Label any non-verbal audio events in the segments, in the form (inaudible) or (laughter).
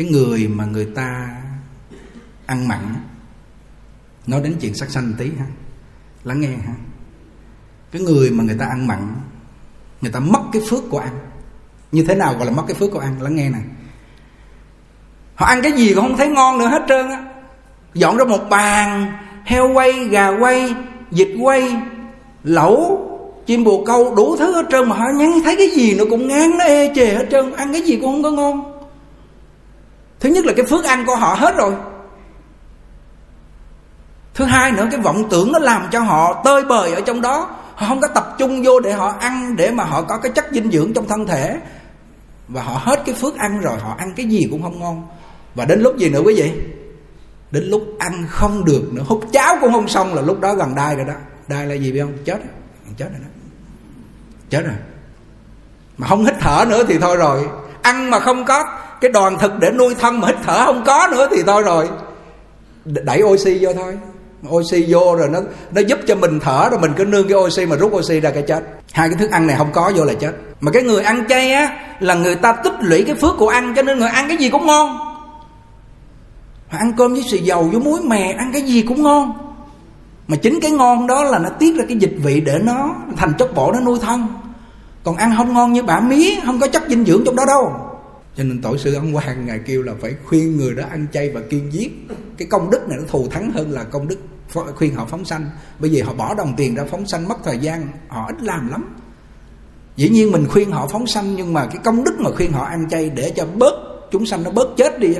cái người mà người ta ăn mặn, nói đến chuyện sắc sanh tí ha, lắng nghe ha. Cái người mà người ta ăn mặn, người ta mất cái phước của ăn. Như thế nào gọi là mất cái phước của ăn? Lắng nghe nè. Họ ăn cái gì cũng không thấy ngon nữa hết trơn á. Dọn ra một bàn, heo quay, gà quay, vịt quay, lẩu, chim bồ câu, đủ thứ hết trơn mà họ nhắn thấy cái gì nó cũng ngán, nó ê chề hết trơn. Ăn cái gì cũng không có ngon thứ nhất là cái phước ăn của họ hết rồi. Thứ hai nữa, cái vọng tưởng nó làm cho họ tơi bời ở trong đó. Họ không có tập trung vô để họ ăn, để mà họ có cái chất dinh dưỡng trong thân thể. Và họ hết cái phước ăn rồi, họ ăn cái gì cũng không ngon. Và đến lúc gì nữa quý vị? Đến lúc ăn không được nữa. Hút cháo cũng không xong là lúc đó gần đai rồi đó. Đai là gì biết không? Chết chết rồi đó. Chết rồi. Mà không hít thở nữa thì thôi rồi. Ăn mà không có cái đoàn thực để nuôi thân mà hít thở không có nữa thì thôi rồi. Đẩy oxy vô thôi. Oxy vô rồi nó nó giúp cho mình thở rồi mình cứ nương cái oxy mà rút oxy ra cái chết. Hai cái thức ăn này không có vô là chết. Mà cái người ăn chay á, là người ta tích lũy cái phước của ăn cho nên người ăn cái gì cũng ngon. Ăn cơm với xì dầu, với muối mè, ăn cái gì cũng ngon. Mà chính cái ngon đó là nó tiết ra cái dịch vị để nó thành chất bổ, nó nuôi thân. Còn ăn không ngon như bả mía, không có chất dinh dưỡng trong đó đâu cho nên tổ sư ông hoàng ngài kêu là phải khuyên người đó ăn chay và kiên giết. Cái công đức này nó thù thắng hơn là công đức khuyên họ phóng sanh. Bởi vì họ bỏ đồng tiền ra phóng sanh mất thời gian họ ít làm lắm. Dĩ nhiên mình khuyên họ phóng sanh nhưng mà cái công đức mà khuyên họ ăn chay để cho bớt chúng sanh nó bớt chết đi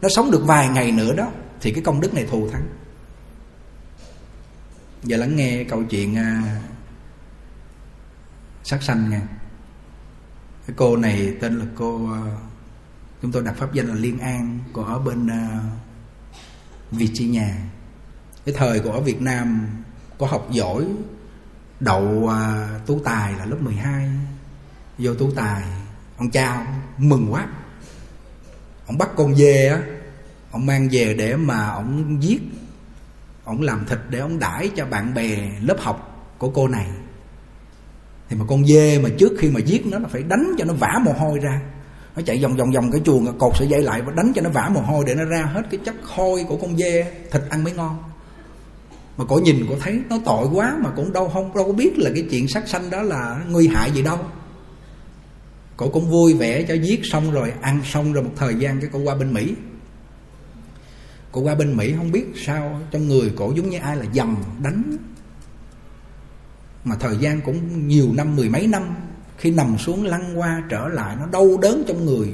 nó sống được vài ngày nữa đó thì cái công đức này thù thắng. Giờ lắng nghe câu chuyện à, sát sanh nha. Cái cô này tên là cô à, chúng tôi đặt pháp danh là liên an cô ở bên uh, Virginia. Cái thời của ở Việt Nam có học giỏi đậu uh, tú tài là lớp 12 vô tú tài ông cha mừng quá. Ông bắt con dê á ông mang về để mà ông giết ông làm thịt để ông đãi cho bạn bè lớp học của cô này. Thì mà con dê mà trước khi mà giết nó là phải đánh cho nó vã mồ hôi ra nó chạy vòng vòng vòng cái chuồng cột sợi dây lại và đánh cho nó vã mồ hôi để nó ra hết cái chất hôi của con dê. Thịt ăn mới ngon. Mà cổ nhìn cổ thấy nó tội quá mà cũng đâu không, đâu có biết là cái chuyện sát sanh đó là nguy hại gì đâu. Cổ cũng vui vẻ cho giết xong rồi, ăn xong rồi một thời gian cái cổ qua bên mỹ. Cổ qua bên mỹ không biết sao trong người cổ giống như ai là dầm đánh. Mà thời gian cũng nhiều năm, mười mấy năm khi nằm xuống lăn qua trở lại, nó đau đớn trong người.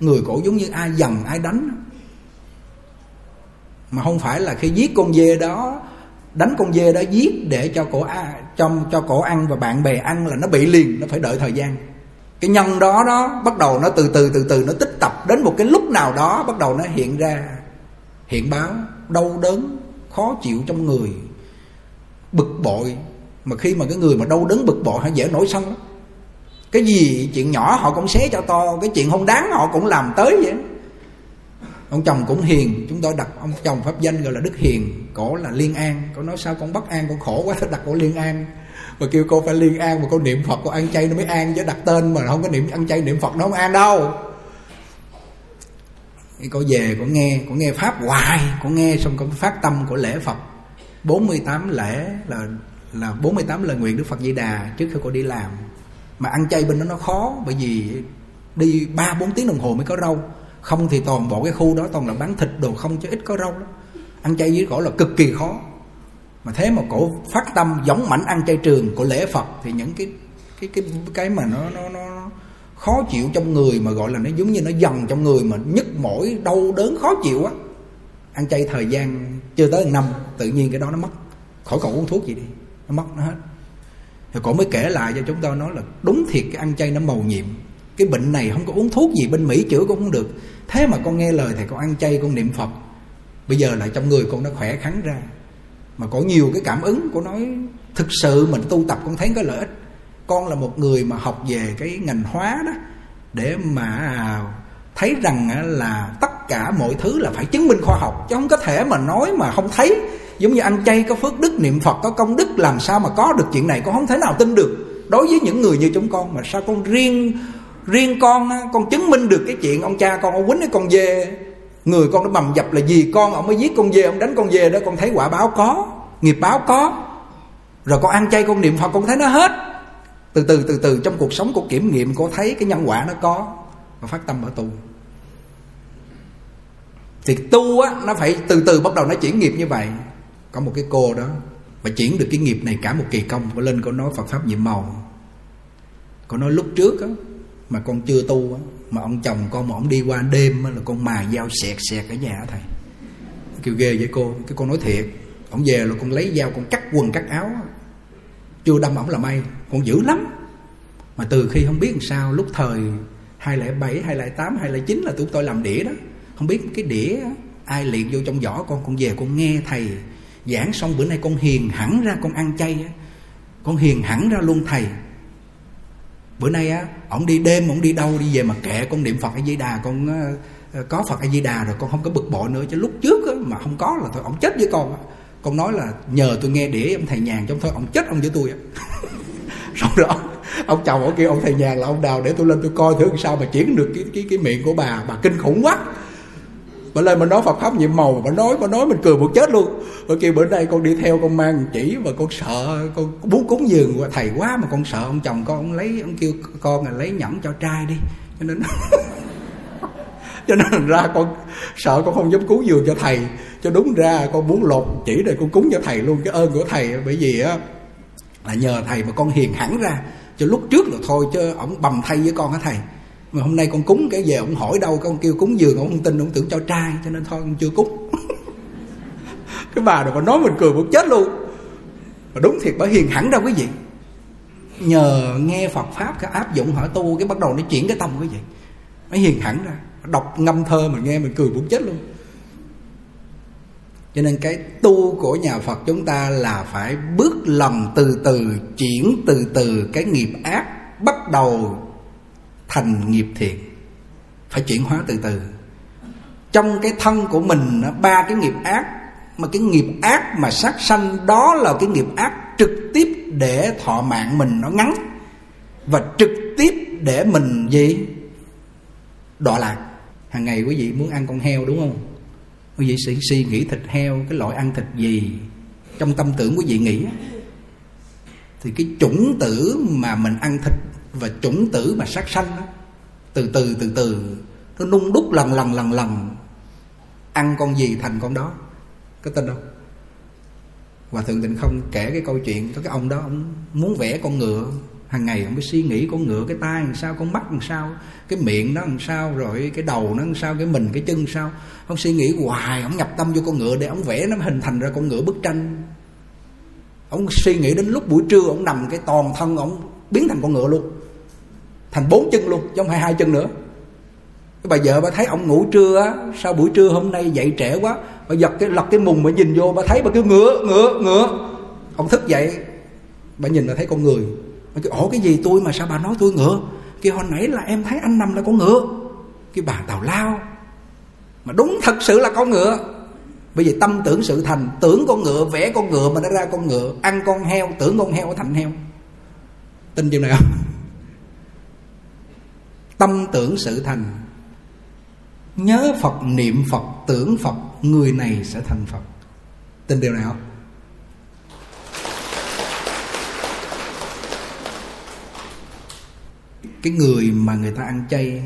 Người cổ giống như ai dầm ai đánh. Mà không phải là khi giết con dê đó, đánh con dê đó giết để cho cổ trong, cho cổ ăn và bạn bè ăn là nó bị liền, nó phải đợi thời gian. Cái nhân đó đó bắt đầu nó từ từ từ từ nó tích tập. Đến một cái lúc nào đó bắt đầu nó hiện ra, hiện báo, đau đớn, khó chịu trong người. Bực bội. Mà khi mà cái người mà đau đớn bực bội hay dễ nổi sân lắm cái gì chuyện nhỏ họ cũng xé cho to, cái chuyện không đáng họ cũng làm tới vậy. Ông chồng cũng hiền, chúng tôi đặt ông chồng pháp danh gọi là đức hiền, cổ là liên an. Cổ nói sao con bất an con khổ quá, (laughs) đặt cổ liên an. Mà kêu cô phải liên an, mà cô niệm phật, cô ăn chay nó mới an, chứ đặt tên mà không có niệm, ăn chay niệm phật nó không an đâu. Cô về, cô nghe cô nghe pháp hoài, cô nghe xong cô phát tâm của lễ phật. 48 lễ là là 48 lời nguyện Đức Phật Di Đà trước khi cô đi làm mà ăn chay bên đó nó khó, bởi vì đi ba, bốn tiếng đồng hồ mới có rau. Không thì toàn bộ cái khu đó toàn là bán thịt đồ không, chứ ít có rau lắm. Ăn chay với cổ là cực kỳ khó. Mà thế mà cổ phát tâm, giống mảnh ăn chay trường của lễ Phật, thì những cái cái cái cái mà nó nó nó khó chịu trong người mà gọi là nó giống như nó dần trong người mà nhức mỏi, đau đớn, khó chịu á. Ăn chay thời gian chưa tới một năm, tự nhiên cái đó nó mất. Khỏi còn uống thuốc gì đi, nó mất, nó hết thì cổ mới kể lại cho chúng tôi nói là đúng thiệt cái ăn chay nó màu nhiệm. Cái bệnh này không có uống thuốc gì bên mỹ chữa cũng không được. Thế mà con nghe lời thì con ăn chay, con niệm phật. Bây giờ lại trong người con nó khỏe khắn ra. Mà có nhiều cái cảm ứng của nói thực sự mình tu tập con thấy có lợi ích. Con là một người mà học về cái ngành hóa đó, để mà thấy rằng là tất cả mọi thứ là phải chứng minh khoa học, chứ không có thể mà nói mà không thấy giống như ăn chay có phước đức, niệm phật có công đức, làm sao mà có được chuyện này? Con không thể nào tin được. Đối với những người như chúng con, mà sao con riêng riêng con con chứng minh được cái chuyện ông cha con, ông quýnh cái con dê người con nó bầm dập là gì? Con ông mới giết con dê ông đánh con dê đó, con thấy quả báo có, nghiệp báo có. Rồi con ăn chay, con niệm phật, con thấy nó hết. Từ từ từ từ, trong cuộc sống của kiểm nghiệm cô thấy cái nhân quả nó có và phát tâm ở tu thì tu á, nó phải từ từ bắt đầu nó chuyển nghiệp như vậy có một cái cô đó và chuyển được cái nghiệp này cả một kỳ công có lên có nói phật pháp nhiệm màu. Có nói lúc trước á mà con chưa tu á mà ông chồng con mà ông đi qua đêm á là con mài dao sẹt sẹt ở nhà thầy. Kêu ghê vậy cô. Cái con nói thiệt ông về là con lấy dao con cắt quần cắt áo chưa đâm ổng là may con dữ lắm. Mà từ khi không biết làm sao lúc thời 207, 208, 209 là tụi tôi làm đĩa đó. Không biết cái đĩa ai liệt vô trong giỏ con con về con nghe thầy giảng xong bữa nay con hiền hẳn ra con ăn chay á. Con hiền hẳn ra luôn thầy. Bữa nay á ổng đi đêm ổng đi đâu đi về mà kệ con niệm phật a di đà con ờ, ờ, có phật a di đà rồi con không có bực bội nữa. Chứ lúc trước á, mà không có là thôi ổng chết với con á. Con nói là nhờ tôi nghe đĩa ông thầy nhàn trong thôi ông chết ông với tôi á. (laughs) Xong rồi ông, ông chồng ông kia ông thầy nhàn là ông đào để tôi lên tôi coi thử sao mà chuyển được cái cái cái miệng của bà. Bà kinh khủng quá bà lên mà nói Phật pháp nhiệm màu bà nói bà nói mình cười một chết luôn. Rồi kêu, bữa nay con đi theo con mang chỉ mà con sợ, con muốn cúng dường qua thầy quá mà con sợ ông chồng con, ông lấy, ông kêu con là lấy nhẫn cho trai đi. Cho nên (laughs) cho nên ra con sợ con không dám cúng dường cho thầy. Cho đúng ra con muốn lột chỉ để con cúng cho thầy luôn, cái ơn của thầy. Bởi vì á, là nhờ thầy mà con hiền hẳn ra. Cho lúc trước là thôi, chứ ổng bầm thay với con hả thầy? Mà hôm nay con cúng cái về ông hỏi đâu, con kêu cúng giường ông không tin, ông tưởng cho trai, cho nên thôi, con chưa cúng. (laughs) Cái bà này bà nói mình cười muốn chết luôn. Mà đúng thiệt, bà hiền hẳn đâu quý vị. Nhờ nghe Phật pháp cái áp dụng hỏi tu cái bắt đầu nó chuyển cái tâm quý vị. Nó hiền hẳn ra đọc ngâm thơ mình nghe mình cười muốn chết luôn. Cho nên cái tu của nhà Phật chúng ta là phải bước lầm từ từ, chuyển từ từ cái nghiệp ác bắt đầu thành nghiệp thiện. Phải chuyển hóa từ từ. Trong cái thân của mình ba cái nghiệp ác mà cái nghiệp ác mà sát sanh đó là cái nghiệp ác trực tiếp để thọ mạng mình nó ngắn. Và trực tiếp để mình gì? Đọa lạc. Hàng ngày quý vị muốn ăn con heo đúng không? Quý vị suy, suy nghĩ thịt heo cái loại ăn thịt gì? Trong tâm tưởng quý vị nghĩ thì cái chủng tử mà mình ăn thịt và chủng tử mà sát sanh đó từ từ từ từ, nó nung đúc lần lần lần lần. Ăn con gì thành con đó. Có tin không? Và thượng tịnh không kể cái câu chuyện, có cái ông đó, ông muốn vẽ con ngựa. Hàng ngày ông mới suy nghĩ con ngựa, cái tai làm sao, con mắt làm sao, cái miệng nó làm sao, rồi cái đầu nó làm sao, cái mình, cái chân sao. Ông suy nghĩ hoài, ông nhập tâm vô con ngựa để ông vẽ, nó hình thành ra con ngựa bức tranh. Ông suy nghĩ đến lúc buổi trưa, ông nằm cái toàn thân ông biến thành con ngựa luôn thành bốn chân luôn, chứ không phải hai chân nữa. Cái bà vợ bà thấy ông ngủ trưa á, sao buổi trưa hôm nay dậy trễ quá, bà giật cái lật cái mùng bà nhìn vô, bà thấy bà kêu ngựa ngựa ngựa. Ông thức dậy, bà nhìn là thấy con người. Bà kêu ổ cái gì tôi mà sao bà nói tôi ngựa? Kêu, hồi nãy là em thấy anh nằm là con ngựa. Cái bà tào lao. Mà đúng thật sự là con ngựa. Bởi vì tâm tưởng sự thành, tưởng con ngựa, vẽ con ngựa mà nó ra con ngựa, ăn con heo, tưởng con heo thành heo. Tin điều này không tâm tưởng sự thành. Nhớ phật, niệm phật, tưởng phật, người này sẽ thành phật. Tin điều này không cái người mà người ta ăn chay,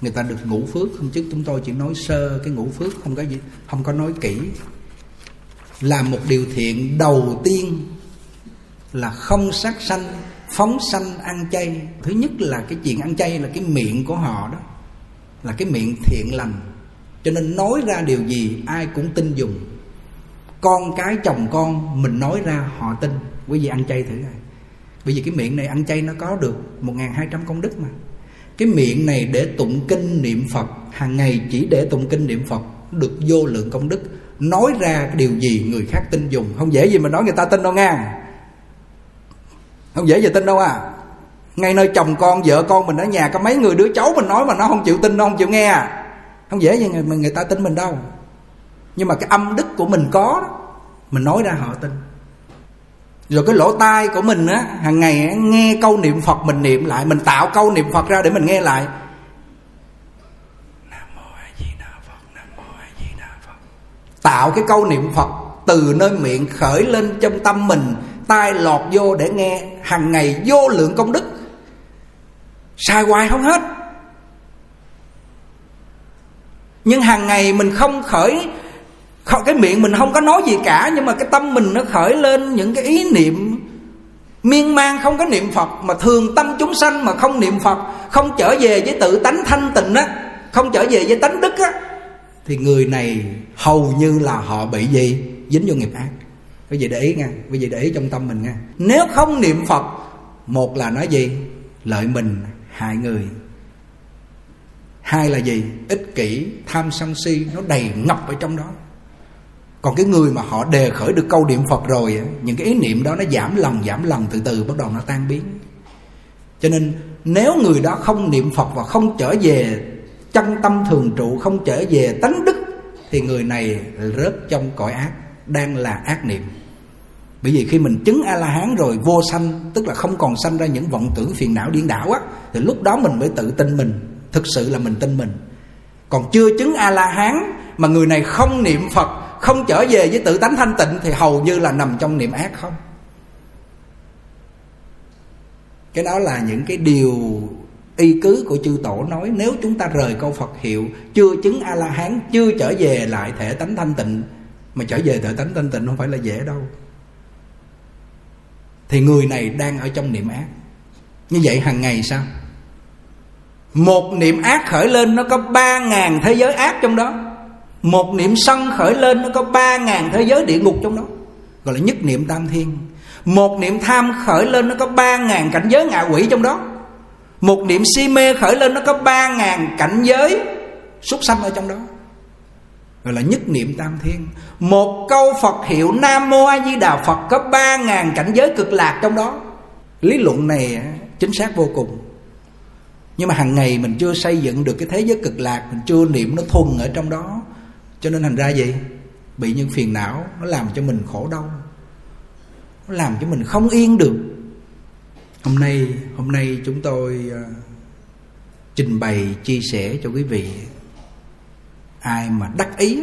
người ta được ngũ phước. Không chứ chúng tôi chỉ nói sơ cái ngũ phước, không có gì, không có nói kỹ. Làm một điều thiện đầu tiên là không sát sanh phóng sanh ăn chay. Thứ nhất là cái chuyện ăn chay là cái miệng của họ đó, là cái miệng thiện lành. Cho nên nói ra điều gì ai cũng tin dùng. Con cái chồng con, mình nói ra họ tin. Quý vị ăn chay thử này bởi vì cái miệng này ăn chay nó có được 1.200 công đức mà. Cái miệng này để tụng kinh niệm Phật, hàng ngày chỉ để tụng kinh niệm Phật, được vô lượng công đức. Nói ra cái điều gì người khác tin dùng. Không dễ gì mà nói người ta tin đâu nha không dễ gì tin đâu à. Ngay nơi chồng con vợ con mình ở nhà có mấy người đứa cháu mình nói mà nó không chịu tin nó không chịu nghe à. Không dễ gì người, người ta tin mình đâu. Nhưng mà cái âm đức của mình có đó mình nói ra họ tin. Rồi cái lỗ tai của mình á hàng ngày nghe câu niệm phật mình niệm lại mình tạo câu niệm phật ra để mình nghe lại. Tạo cái câu niệm phật từ nơi miệng khởi lên trong tâm mình tai lọt vô để nghe hàng ngày vô lượng công đức. Sai hoài không hết. Nhưng hàng ngày mình không khởi không, cái miệng mình không có nói gì cả nhưng mà cái tâm mình nó khởi lên những cái ý niệm miên man không có niệm phật mà thường tâm chúng sanh mà không niệm phật không trở về với tự tánh thanh tịnh á không trở về với tánh đức á thì người này hầu như là họ bị gì? Dính vô nghiệp ác quý vị để ý nha quý vị để ý trong tâm mình nha. Nếu không niệm phật, một là nói gì? Lợi mình hại người. Hai là gì? Ích kỷ, tham sân si, nó đầy ngập ở trong đó. Còn cái người mà họ đề khởi được câu niệm phật rồi những cái ý niệm đó nó giảm lần giảm lần, từ từ bắt đầu nó tan biến. Cho nên, nếu người đó không niệm phật và không trở về chân tâm thường trụ, không trở về tánh đức, thì người này rớt trong cõi ác đang là ác niệm. Bởi vì khi mình chứng a la hán rồi, vô sanh, tức là không còn sanh ra những vọng tưởng phiền não điên đảo á, thì lúc đó mình mới tự tin mình, thực sự là mình tin mình. Còn chưa chứng a la hán mà người này không niệm phật, không trở về với tự tánh thanh tịnh thì hầu như là nằm trong niệm ác không. Cái đó là những cái điều y cứ của chư tổ nói. Nếu chúng ta rời câu phật hiệu, chưa chứng a la hán chưa trở về lại thể tánh thanh tịnh mà trở về tự tánh thanh tịnh không phải là dễ đâu. Thì người này đang ở trong niệm ác. Như vậy hàng ngày sao? Một niệm ác khởi lên nó có ba ngàn thế giới ác trong đó. Một niệm sân khởi lên nó có ba ngàn thế giới địa ngục trong đó. Gọi là nhất niệm tam thiên. Một niệm tham khởi lên nó có ba ngàn cảnh giới ngạ quỷ trong đó. Một niệm si mê khởi lên nó có ba ngàn cảnh giới súc sanh ở trong đó gọi là nhất niệm tam thiên. Một câu phật hiệu nam mô a di đà phật có ba ngàn cảnh giới cực lạc trong đó. Lý luận này chính xác vô cùng. Nhưng mà hàng ngày mình chưa xây dựng được cái thế giới cực lạc, mình chưa niệm nó thuần ở trong đó. Cho nên thành ra gì bị những phiền não, nó làm cho mình khổ đau. Nó làm cho mình không yên được. Hôm nay hôm nay chúng tôi à, trình bày, chia sẻ cho quý vị ai mà đắc ý,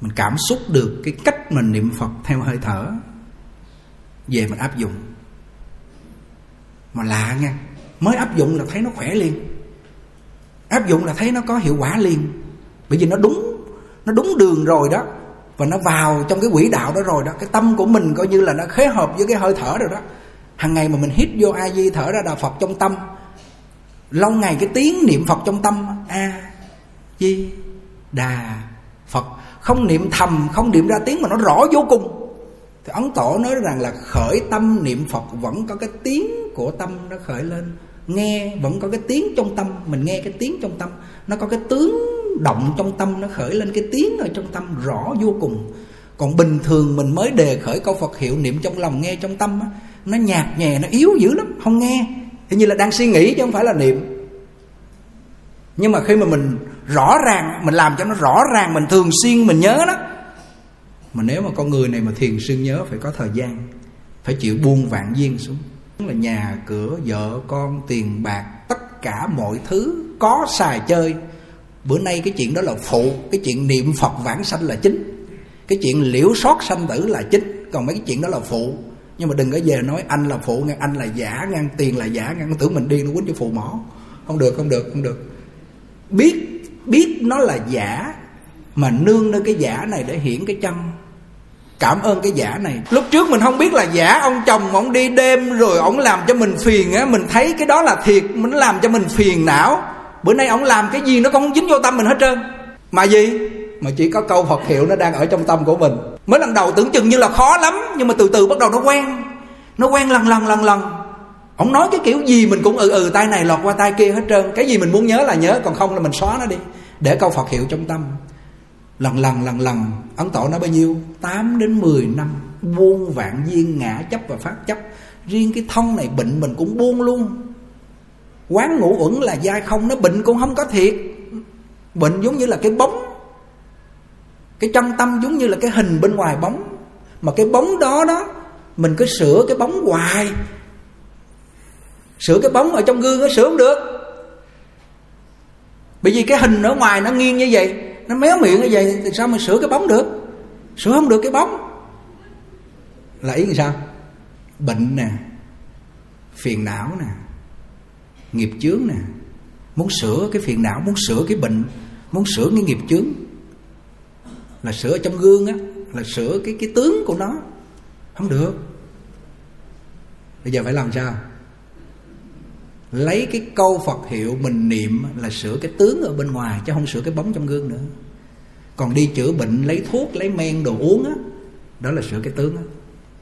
mình cảm xúc được cái cách mình niệm phật theo hơi thở, về mình áp dụng. Mà lạ nha, mới áp dụng là thấy nó khỏe liền. Áp dụng là thấy nó có hiệu quả liền. Bởi vì nó đúng nó đúng đường rồi đó. Và nó vào trong cái quỹ đạo đó rồi đó. Cái tâm của mình coi như là nó khế hợp với cái hơi thở rồi đó. Hàng ngày mà mình hít vô a di thở ra đà phật trong tâm, lâu ngày cái tiếng niệm phật trong tâm, a di đà phật. Không niệm thầm, không niệm ra tiếng mà nó rõ vô cùng. Thì ấn tổ nói rằng là khởi tâm niệm phật vẫn có cái tiếng của tâm nó khởi lên. Nghe vẫn có cái tiếng trong tâm. Mình nghe cái tiếng trong tâm. Nó có cái tướng động trong tâm, nó khởi lên cái tiếng ở trong tâm, rõ vô cùng. Còn bình thường mình mới đề khởi câu phật hiệu niệm trong lòng, nghe trong tâm nó nhạt nhẹ nó yếu dữ lắm, không nghe. Thì như là đang suy nghĩ chứ không phải là niệm. Nhưng mà khi mà mình rõ ràng, mình làm cho nó rõ ràng, mình thường xuyên mình nhớ đó mà nếu mà con người này mà thiền xuyên nhớ, phải có thời gian, phải chịu buông vạn duyên xuống. Là nhà cửa, vợ con, tiền bạc, tất cả mọi thứ có xài chơi. Bữa nay cái chuyện đó là phụ, cái chuyện niệm phật vãng sanh là chính. Cái chuyện liễu sót sanh tử là chính. Còn mấy cái chuyện đó là phụ. Nhưng mà đừng có về nói anh là phụ nghe anh là giả, ngang tiền là giả, ngang tưởng mình đi nó quýnh cho phụ mỏ. Không được không được không được. Biết biết nó là giả, mà nương nơi cái giả này để hiển cái chân cảm ơn cái giả này. Lúc trước mình không biết là giả, ông chồng ông đi đêm rồi ông làm cho mình phiền á, mình thấy cái đó là thiệt, mình làm cho mình phiền não. Bữa nay ông làm cái gì nó không dính vô tâm mình hết trơn. Mà gì? Mà chỉ có câu phật hiệu nó đang ở trong tâm của mình. Mới lần đầu tưởng chừng như là khó lắm, nhưng mà từ từ bắt đầu nó quen. Nó quen lần lần lần lần. Ông nói cái kiểu gì mình cũng ừ ừ tay này lọt qua tay kia hết trơn. Cái gì mình muốn nhớ là nhớ, còn không là mình xóa nó đi để câu phật hiệu trong tâm. Lần lần lần lần, ấn tổ nó bao nhiêu? 8 đến 10 năm, buông vạn duyên ngã chấp và phát chấp. Riêng cái thân này bệnh mình cũng buông luôn. Quán ngủ uẩn là dai không, nó bệnh cũng không có thiệt. Bệnh giống như là cái bóng. Cái trong tâm giống như là cái hình bên ngoài bóng. Mà cái bóng đó đó, mình cứ sửa cái bóng hoài. Sửa cái bóng ở trong gương nó sửa không được bởi vì cái hình ở ngoài nó nghiêng như vậy, nó méo miệng như vậy, thì sao mà sửa cái bóng được? Sửa không được cái bóng. Là ý làm sao? Bệnh nè, phiền não nè, nghiệp chướng nè. Muốn sửa cái phiền não, muốn sửa cái bệnh, muốn sửa cái nghiệp chướng. Là sửa trong gương á, là sửa cái cái tướng của nó. Không được. Bây giờ phải làm sao? Lấy cái câu Phật hiệu mình niệm là sửa cái tướng ở bên ngoài, chứ không sửa cái bóng trong gương nữa. Còn đi chữa bệnh, lấy thuốc, lấy men đồ uống á, đó là sửa cái tướng á.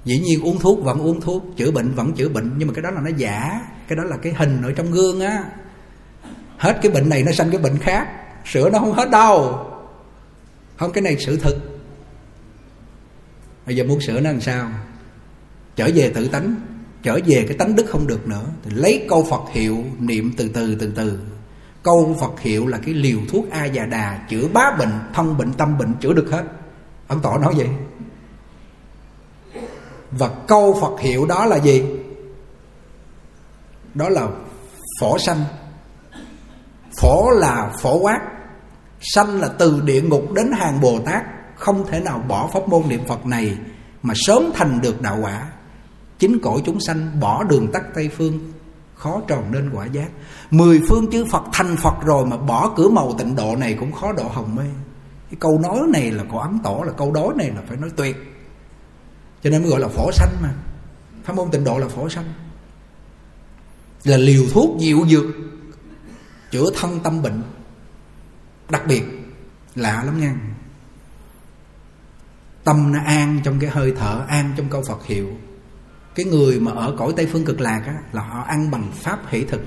Dĩ nhiên uống thuốc vẫn uống thuốc, chữa bệnh vẫn chữa bệnh, nhưng mà cái đó là nó giả, cái đó là cái hình ở trong gương á. Hết cái bệnh này nó sanh cái bệnh khác, sửa nó không hết đâu. Không, cái này sự thực. Bây giờ muốn sửa nó làm sao? Trở về tự tánh trở về cái tánh đức không được nữa. Thì lấy câu phật hiệu niệm từ từ từ từ. Câu phật hiệu là cái liều thuốc a già đà chữa bá bệnh, thân bệnh, tâm bệnh, chữa được hết. Ông tỏ nói vậy. Và câu phật hiệu đó là gì? Đó là phổ sanh. Phổ là phổ quát. Sanh là từ địa ngục đến hàng bồ tát. Không thể nào bỏ pháp môn niệm phật này mà sớm thành được đạo quả chính cõi chúng sanh bỏ đường tắt tây phương, khó tròn nên quả giác. Mười phương chư phật thành phật rồi mà bỏ cửa màu tịnh độ này cũng khó độ hồng mê. Cái câu nói này là có ấm tỏ, là câu đối này là phải nói tuyệt. Cho nên mới gọi là phổ sanh mà. Pháp môn tịnh độ là phổ sanh. Là liều thuốc dịu dược, chữa thân tâm bệnh. Đặc biệt, lạ lắm nha. Tâm nó an trong cái hơi thở, an trong câu phật hiệu cái người mà ở cõi tây phương cực lạc á, là họ ăn bằng pháp hỷ thực.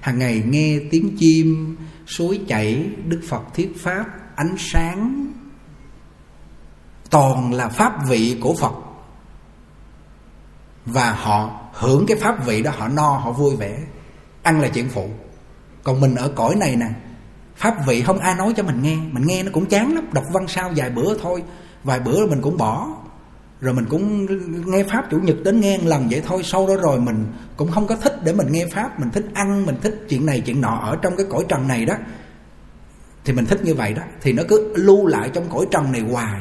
Hàng ngày nghe tiếng chim, suối chảy, đức phật thuyết pháp, ánh sáng. Toàn là pháp vị của phật. Và họ hưởng cái pháp vị đó, họ no, họ vui vẻ. Ăn là chuyện phụ. Còn mình ở cõi này nè, pháp vị không ai nói cho mình nghe. Mình nghe nó cũng chán lắm, đọc văn sao vài bữa thôi. Vài bữa mình cũng bỏ rồi mình cũng nghe pháp chủ nhật đến nghe lần vậy thôi. Sau đó rồi mình cũng không có thích để mình nghe pháp. Mình thích ăn, mình thích chuyện này, chuyện nọ ở trong cái cõi trần này đó. Thì mình thích như vậy đó. Thì nó cứ lưu lại trong cõi trần này hoài.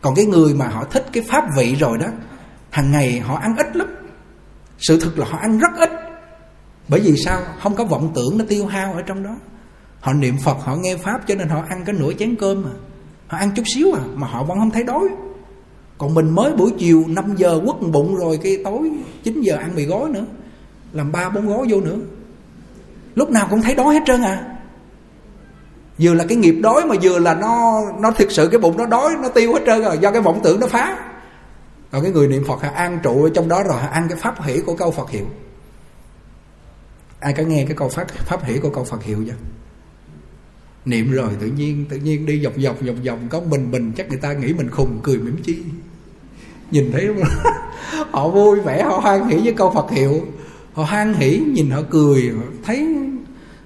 Còn cái người mà họ thích cái pháp vị rồi đó, hàng ngày họ ăn ít lắm. Sự thực là họ ăn rất ít. Bởi vì sao? Không có vọng tưởng, nó tiêu hao ở trong đó. Họ niệm phật, họ nghe pháp, cho nên họ ăn cái nửa chén cơm mà. Họ ăn chút xíu à mà họ vẫn không thấy đói còn mình mới buổi chiều 5 giờ quất bụng rồi, cái tối 9 giờ ăn mì gói nữa, làm ba bốn gói vô nữa. Lúc nào cũng thấy đói hết trơn à. Vừa là cái nghiệp đói mà vừa là nó nó thực sự cái bụng nó đói, nó tiêu hết trơn rồi do cái vọng tưởng nó phá. Còn cái người niệm phật họ an trụ ở trong đó rồi họ ăn cái pháp hỷ của câu phật hiệu. Ai có nghe cái câu pháp pháp hỷ của câu phật hiệu chưa? Niệm rồi tự nhiên tự nhiên đi dọc dọc dọc dọc, có mình mình, chắc người ta nghĩ mình khùng, cười mỉm chi nhìn thấy (laughs) họ vui vẻ, họ hoan hỷ với câu phật hiệu. Họ hoan hỷ, nhìn họ cười, họ thấy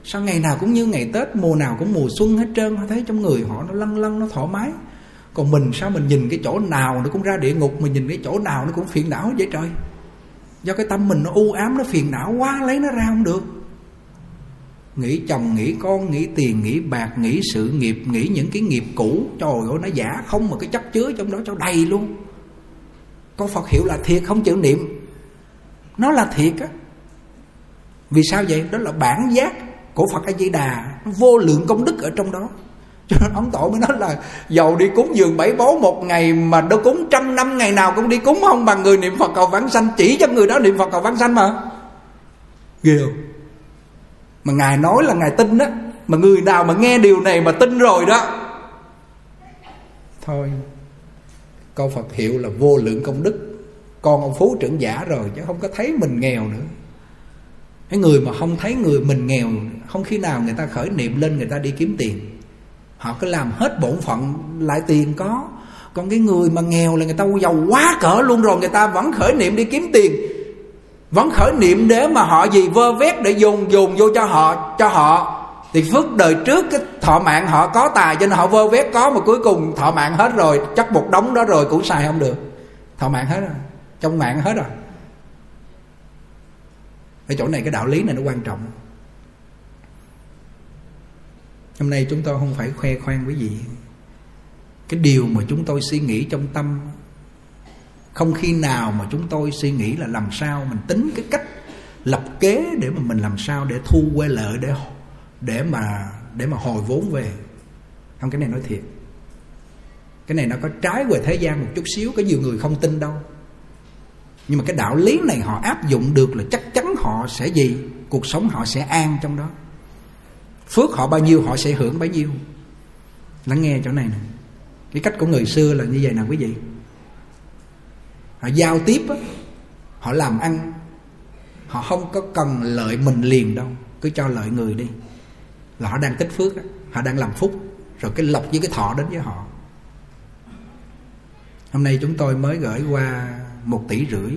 sao ngày nào cũng như ngày tết, mùa nào cũng mùa xuân hết trơn. Họ thấy trong người họ nó lăn lăn nó thoải mái. Còn mình sao mình nhìn cái chỗ nào nó cũng ra địa ngục, mình nhìn cái chỗ nào nó cũng phiền não vậy trời. Do cái tâm mình nó u ám, nó phiền não quá, lấy nó ra không được. Nghĩ chồng, nghĩ con, nghĩ tiền, nghĩ bạc, nghĩ sự nghiệp, nghĩ những cái nghiệp cũ. Trời ơi, nó giả không mà cái chất chứa trong đó cho đầy luôn con phật hiệu là thiệt không chịu niệm? Nó là thiệt á. Vì sao vậy? Đó là bản giác của phật a di đà vô lượng công đức ở trong đó. Cho nên ông tổ mới nói là giàu đi cúng dường bảy bố một ngày mà đâu cúng trăm năm, ngày nào cũng đi cúng không bằng người niệm phật cầu vãng sanh. Chỉ cho người đó niệm phật cầu vãng sanh mà. Ghê không? Mà ngài nói là ngài tin đó mà người nào mà nghe điều này mà tin rồi đó. Thôi câu phật hiệu là vô lượng công đức. Con ông phú trưởng giả rồi, chứ không có thấy mình nghèo nữa. Cái người mà không thấy người mình nghèo, không khi nào người ta khởi niệm lên người ta đi kiếm tiền. Họ cứ làm hết bổn phận, lại tiền có. Còn cái người mà nghèo là người ta giàu quá cỡ luôn rồi, người ta vẫn khởi niệm đi kiếm tiền. Vẫn khởi niệm để mà họ gì vơ vét, để dùng dùng vô cho họ cho họ thì phước đời trước cái thọ mạng họ có tài, cho nên họ vơ vét có, mà cuối cùng thọ mạng hết rồi, chắc một đống đó rồi cũng xài không được. Thọ mạng hết rồi, trong mạng hết rồi. Ở chỗ này cái đạo lý này nó quan trọng. Hôm nay chúng tôi không phải khoe khoang quý vị cái điều mà chúng tôi suy nghĩ trong tâm, không khi nào mà chúng tôi suy nghĩ là làm sao mình tính cái cách lập kế để mà mình làm sao để thu quê lợi, để để mà để mà hồi vốn về. Không cái này nói thiệt. Cái này nó có trái về thế gian một chút xíu có nhiều người không tin đâu. Nhưng mà cái đạo lý này họ áp dụng được là chắc chắn họ sẽ gì? Cuộc sống họ sẽ an trong đó. Phước họ bao nhiêu họ sẽ hưởng bấy nhiêu. Lắng nghe chỗ này nè. Cái cách của người xưa là như vậy nè quý vị. Họ giao tiếp á, họ làm ăn họ không có cần lợi mình liền đâu. Cứ cho lợi người đi là họ đang tích phước họ đang làm phúc. Rồi cái lộc với cái thọ đến với họ. Hôm nay chúng tôi mới gửi qua một tỷ rưỡi.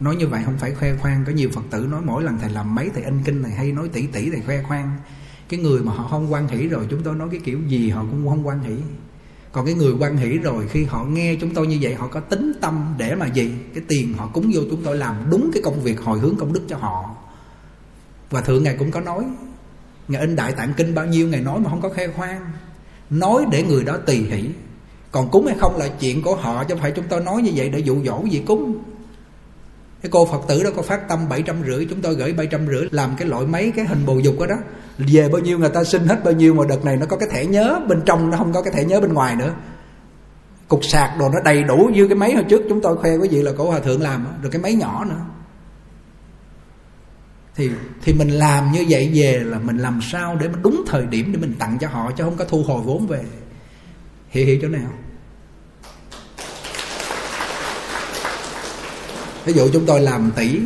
Nói như vậy không phải khoe khoang, có nhiều phật tử nói mỗi lần thầy làm mấy thầy in kinh này hay nói tỷ tỷ thầy khoe khoang. Cái người mà họ không quan hỷ rồi, chúng tôi nói cái kiểu gì họ cũng không quan hỷ. Còn cái người quan hỷ rồi, khi họ nghe chúng tôi như vậy, họ có tính tâm để mà gì? Cái tiền họ cúng vô chúng tôi làm đúng cái công việc hồi hướng công đức cho họ. Và thượng ngài cũng có nói ngài in đại tạng kinh bao nhiêu, ngài nói mà không có khoe khoang. Nói để người đó tùy hỷ. Còn cúng hay không là chuyện của họ, chứ không phải chúng tôi nói như vậy để dụ dỗ gì cúng. Cái cô phật tử đó có phát tâm bảy trăm rưỡi, chúng tôi gửi bảy trăm rưỡi làm cái loại mấy cái hình bồ dục đó đó. Về bao nhiêu người ta xin hết bao nhiêu, mà đợt này nó có cái thẻ nhớ bên trong, nó không có cái thẻ nhớ bên ngoài nữa. Cục sạc đồ nó đầy đủ như cái máy hồi trước chúng tôi khoe quý vị là cổ hòa thượng làm, rồi cái máy nhỏ nữa thì thì mình làm như vậy về là mình làm sao để mình đúng thời điểm để mình tặng cho họ chứ không có thu hồi vốn về. Hiểu hiểu chỗ nào ví dụ chúng tôi làm tỷ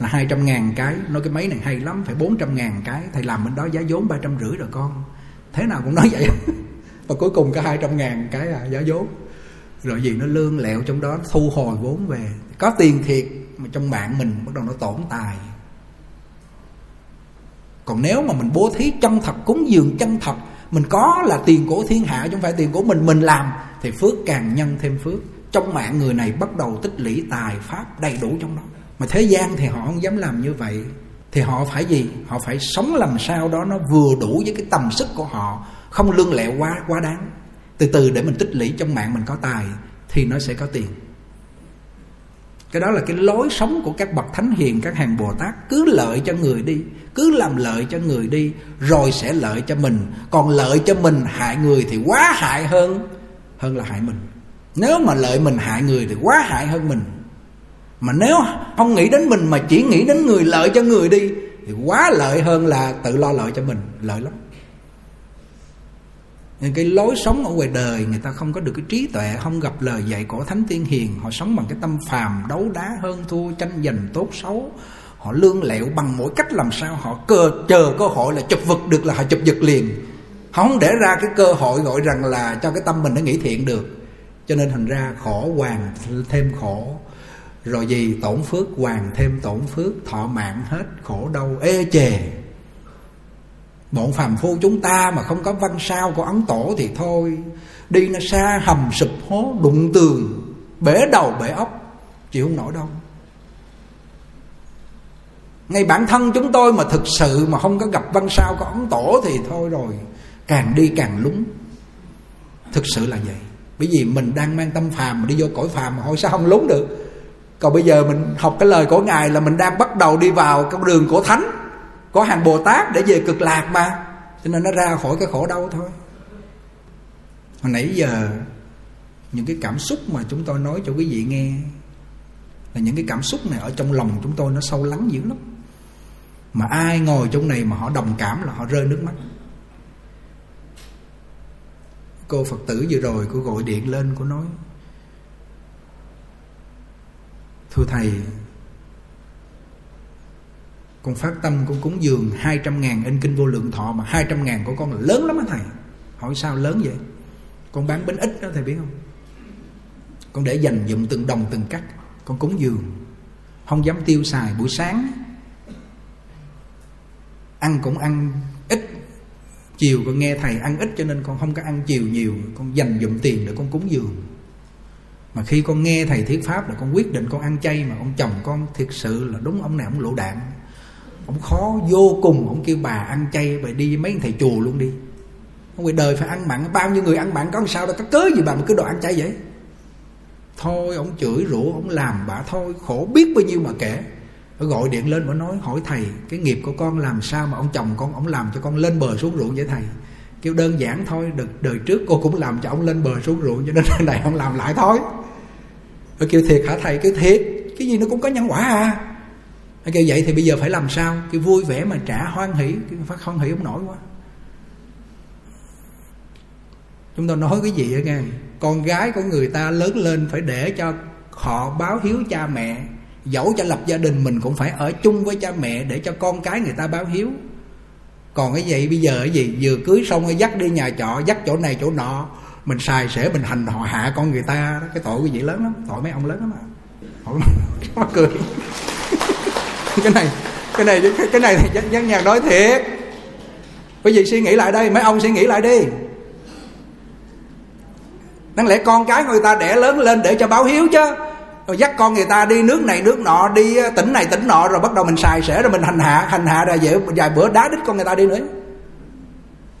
là 200 ngàn cái nói cái máy này hay lắm phải 400 ngàn cái. Thầy làm bên đó giá vốn ba trăm rưỡi rồi con. Thế nào cũng nói vậy. (laughs) Và cuối cùng có 200 ngàn cái à, giá vốn. Rồi gì nó lương lẹo trong đó thu hồi vốn về. Có tiền thiệt mà trong mạng mình bắt đầu nó tổn tài còn nếu mà mình bố thí chân thật, cúng dường chân thật, mình có là tiền của thiên hạ chứ không phải tiền của mình mình làm, thì phước càng nhân thêm phước. Trong mạng người này bắt đầu tích lũy tài pháp đầy đủ trong đó. Mà thế gian thì họ không dám làm như vậy. Thì họ phải gì? Họ phải sống làm sao đó nó vừa đủ với cái tầm sức của họ, không lương lẹo quá quá đáng. Từ từ để mình tích lũy trong mạng mình có tài, thì nó sẽ có tiền cái đó là cái lối sống của các bậc thánh hiền, các hàng bồ tát. Cứ lợi cho người đi, cứ làm lợi cho người đi, rồi sẽ lợi cho mình. Còn lợi cho mình hại người thì quá hại hơn hơn là hại mình. Nếu mà lợi mình hại người thì quá hại hơn mình. Mà nếu không nghĩ đến mình mà chỉ nghĩ đến người lợi cho người đi, thì quá lợi hơn là tự lo lợi cho mình. Lợi lắm cái lối sống ở ngoài đời, người ta không có được cái trí tuệ, không gặp lời dạy của thánh tiên hiền. Họ sống bằng cái tâm phàm, đấu đá, hơn thua, tranh giành, tốt xấu. Họ lương lẹo bằng mỗi cách làm sao họ cơ chờ cơ hội là chụp vực được là họ chụp giật liền. Họ không để ra cái cơ hội gọi rằng là cho cái tâm mình nó nghĩ thiện được. Cho nên thành ra khổ hoàng thêm khổ. Rồi gì? Tổn phước hoàng thêm tổn phước. Thọ mạng hết, khổ đau, ê chề bọn phàm phu chúng ta mà không có văn sao của ấn tổ thì thôi. Đi nó xa hầm sụp hố, đụng tường, bể đầu bể ốc, chịu không nổi đâu. Ngay bản thân chúng tôi mà thực sự mà không có gặp văn sao của ấn tổ thì thôi rồi. Càng đi càng lúng. Thực sự là vậy. Bởi vì mình đang mang tâm phàm mà đi vô cõi phàm mà hồi sao không lúng được? Còn bây giờ mình học cái lời của ngài là mình đang bắt đầu đi vào con đường của thánh có hàng bồ tát để về cực lạc mà. Cho nên nó ra khỏi cái khổ đau thôi. Hồi nãy giờ, những cái cảm xúc mà chúng tôi nói cho quý vị nghe, là những cái cảm xúc này ở trong lòng chúng tôi nó sâu lắng dữ lắm. Mà ai ngồi trong này mà họ đồng cảm là họ rơi nước mắt. Cô phật tử vừa rồi, cô gọi điện lên, cô nói, thưa thầy con phát tâm con cúng dường 200 ngàn in kinh vô lượng thọ mà 200 ngàn của con là lớn lắm á thầy. Hỏi sao lớn vậy? Con bán bánh ít đó thầy biết không? Con để dành dụng từng đồng từng cắt con cúng dường. Không dám tiêu xài buổi sáng. Ăn cũng ăn ít chiều, con nghe thầy ăn ít cho nên con không có ăn chiều nhiều. Con dành dụng tiền để con cúng dường. Mà khi con nghe thầy thuyết pháp là con quyết định con ăn chay mà ông chồng con thiệt sự là đúng ông này ông lộ đạn ông khó vô cùng ông kêu bà ăn chay bà đi với mấy thầy chùa luôn đi. Ông người đời phải ăn mặn bao nhiêu người ăn mặn có sao đâu có cớ gì bà mà cứ đòi ăn chay vậy? Thôi ông chửi rủa ông làm bà thôi khổ biết bao nhiêu mà kể. Gọi điện lên và nói hỏi thầy cái nghiệp của con làm sao mà ông chồng con ông làm cho con lên bờ xuống ruộng vậy thầy? Kêu đơn giản thôi đời, đời trước cô cũng làm cho ông lên bờ xuống ruộng cho nên (laughs) này ông làm lại thôi. Rồi kêu thiệt hả thầy? Kêu thiệt cái gì nó cũng có nhân quả à kêu, vậy thì bây giờ phải làm sao? Cái vui vẻ mà trả hoan hỷ. Phát hoan hỷ không nổi quá. Chúng tôi nói cái gì vậy nghe? Con gái của người ta lớn lên phải để cho họ báo hiếu cha mẹ, dẫu cho lập gia đình mình cũng phải ở chung với cha mẹ để cho con cái người ta báo hiếu. Còn cái vậy bây giờ cái gì? Vừa cưới xong rồi dắt đi nhà trọ, dắt chỗ này chỗ nọ, mình xài sẽ mình hành họ hạ con người ta cái tội cái gì lớn lắm, tội mấy ông lớn lắm à. Tội (laughs) mắc cười. (laughs) cái này cái này cái này thì dân nhạc nói thiệt. Bởi vì suy nghĩ lại đây, mấy ông suy nghĩ lại đi. Đáng lẽ con cái người ta đẻ lớn lên để cho báo hiếu chứ. Rồi dắt con người ta đi nước này, nước nọ, đi ờ, tỉnh này, tỉnh nọ, rồi bắt đầu mình xài sẻ rồi mình hành hạ hành hạ rồi dễ vài bữa đá đít con người ta đi nữa.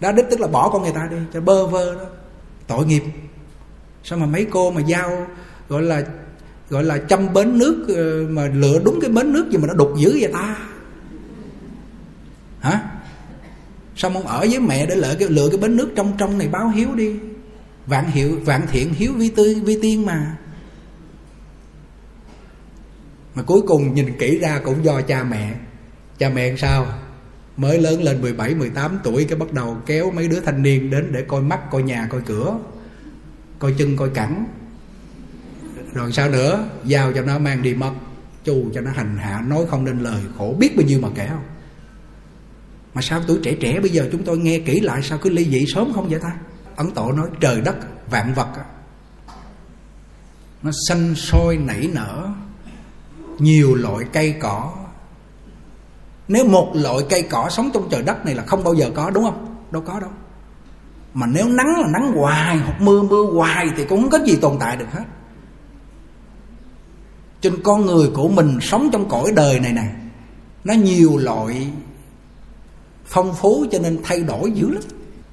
Đá đít tức là bỏ con người ta đi, cho bơ vơ đó. Tội nghiệp. Sao mà mấy cô mà giao, gọi là gọi là chăm bến nước ờ, mà lựa đúng cái bến nước gì mà nó đục dữ vậy ta? Hả? Sao không ở với mẹ để lựa cái lựa cái bến nước trong trong này báo hiếu đi? Vạn hiệu, vạn thiện hiếu vi tư, vi tiên mà. Mà cuối cùng nhìn kỹ ra cũng do cha mẹ. Cha mẹ sao? Mới lớn lên 17 18 tuổi cái bắt đầu kéo mấy đứa thanh niên đến để coi mắt, coi nhà, coi cửa, coi chân, coi cẳng rồi sao nữa? Giao cho nó mang đi mất. Chu cho nó hành hạ, nói không nên lời khổ. Biết bao nhiêu mà kể không? Mà sao tuổi trẻ trẻ bây giờ chúng tôi nghe kỹ lại, sao cứ ly dị sớm không vậy ta? Ấn tổ nói, trời đất, vạn vật. Nó xanh sôi nảy nở. Nhiều loại cây cỏ. Nếu một loại cây cỏ sống trong trời đất này là không bao giờ có, đúng không? Đâu có đâu. Mà nếu nắng là nắng hoài, hoặc mưa mưa hoài thì cũng không có gì tồn tại được hết trên con người của mình sống trong cõi đời này này nó nhiều loại phong phú cho nên thay đổi dữ lắm.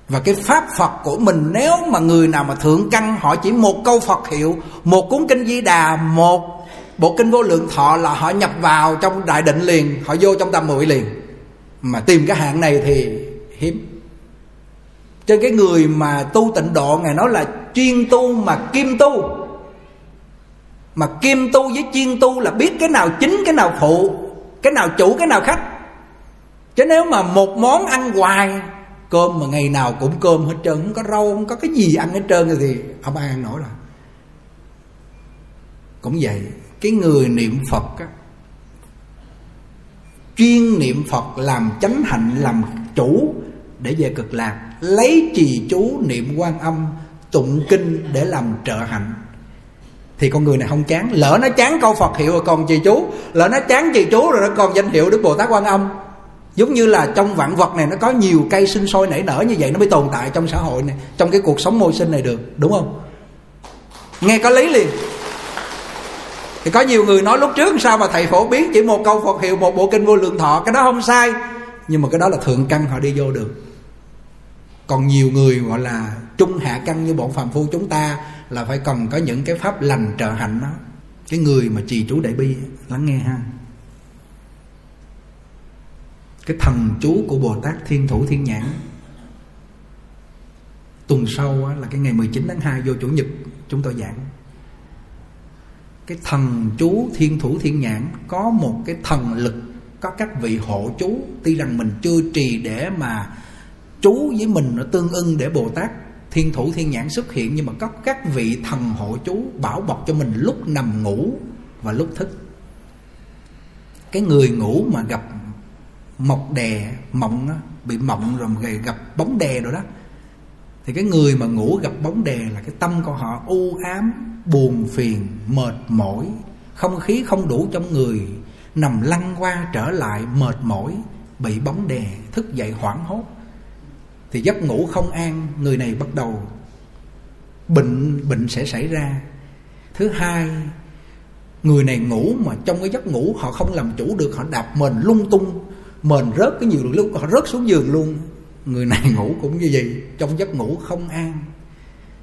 Và cái pháp Phật của mình, nếu mà người nào mà thượng căn, họ chỉ một câu Phật hiệu, một cuốn kinh Di Đà, một bộ kinh vô lượng thọ là họ nhập vào trong đại định liền, họ vô trong tam muội liền. Mà tìm cái hạng này thì hiếm. Trên cái người mà tu tịnh độ, ngài nói là chuyên tu mà kim tu mà kim tu với chuyên tu là biết cái nào chính cái nào phụ cái nào chủ cái nào khách. Chứ nếu mà một món ăn hoài cơm mà ngày nào cũng cơm hết trơn không có rau không có cái gì ăn hết trơn thì ông ăn nổi rồi. Cũng vậy cái người niệm phật á, chuyên niệm phật làm chánh hạnh làm chủ để về cực lạc lấy trì chú niệm quan âm tụng kinh để làm trợ hạnh thì con người này không chán. Lỡ nó chán câu phật hiệu rồi còn trì chú? Lỡ nó chán trì chú rồi nó còn danh hiệu đức bồ tát quan âm. Giống như là trong vạn vật này nó có nhiều cây sinh sôi nảy nở như vậy, nó mới tồn tại trong xã hội này, trong cái cuộc sống môi sinh này được, đúng không? Nghe có lý liền. Thì có nhiều người nói lúc trước sao mà thầy phổ biến chỉ một câu phật hiệu, một bộ kinh vô lượng thọ, cái đó không sai. Nhưng mà cái đó là thượng căn họ đi vô được còn nhiều người gọi là trung hạ căn như bọn phàm phu chúng ta là phải cần có những cái pháp lành trợ hạnh đó. Cái người mà trì chú đại bi, lắng nghe ha. Cái thần chú của Bồ Tát Thiên Thủ Thiên Nhãn. Tuần sau là cái ngày 19 tháng 2 vô chủ nhật, chúng tôi giảng. Cái thần chú Thiên Thủ Thiên Nhãn có một cái thần lực, có các vị hộ chú. Tuy rằng mình chưa trì để mà chú với mình nó tương ưng để Bồ Tát Thiên Thủ Thiên Nhãn xuất hiện. Nhưng mà có các vị thần hộ chú bảo bọc cho mình lúc nằm ngủ và lúc thức. Cái người ngủ mà gặp mọc đè mộng đó, bị mộng rồi gặp bóng đè rồi đó thì cái người mà ngủ gặp bóng đè là cái tâm của họ u ám buồn phiền mệt mỏi. Không khí không đủ trong người nằm lăn qua trở lại mệt mỏi bị bóng đè thức dậy hoảng hốt thì giấc ngủ không an, người này bắt đầu bệnh bệnh sẽ xảy ra. Thứ hai, người này ngủ mà trong cái giấc ngủ họ không làm chủ được, họ đạp mền lung tung, mền rớt cái nhiều lúc họ rớt xuống giường luôn. Người này ngủ cũng như vậy, trong giấc ngủ không an.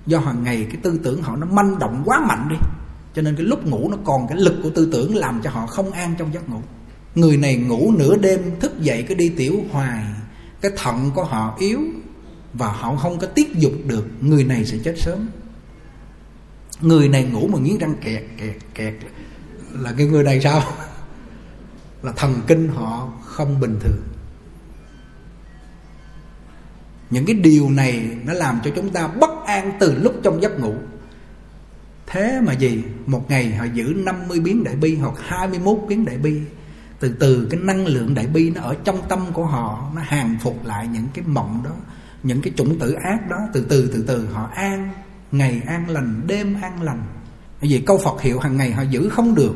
Do hàng ngày cái tư tưởng họ nó manh động quá mạnh đi, cho nên cái lúc ngủ nó còn cái lực của tư tưởng làm cho họ không an trong giấc ngủ. Người này ngủ nửa đêm, thức dậy cứ đi tiểu hoài cái thận của họ yếu và họ không có tiết dục được, người này sẽ chết sớm. Người này ngủ mà nghiến răng kẹt kẹt kẹt là cái người này sao? (laughs) Là thần kinh họ không bình thường. Những cái điều này nó làm cho chúng ta bất an từ lúc trong giấc ngủ. Thế mà gì? Một ngày họ giữ 50 biến đại bi hoặc 21 biến đại bi từ từ cái năng lượng đại bi nó ở trong tâm của họ, nó hàng phục lại những cái mộng đó, những cái chủng tử ác đó. Từ từ từ từ, họ an, ngày an lành, đêm an lành. Vì câu Phật hiệu hàng ngày họ giữ không được.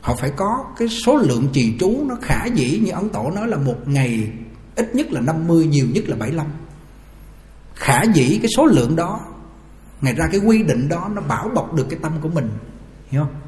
Họ phải có cái số lượng trì chú nó khả dĩ như ấn tổ nói là một ngày ít nhất là 50 nhiều nhất là 75 khả dĩ cái số lượng đó, ngày ra cái quy định đó nó bảo bọc được cái tâm của mình. Hiểu không?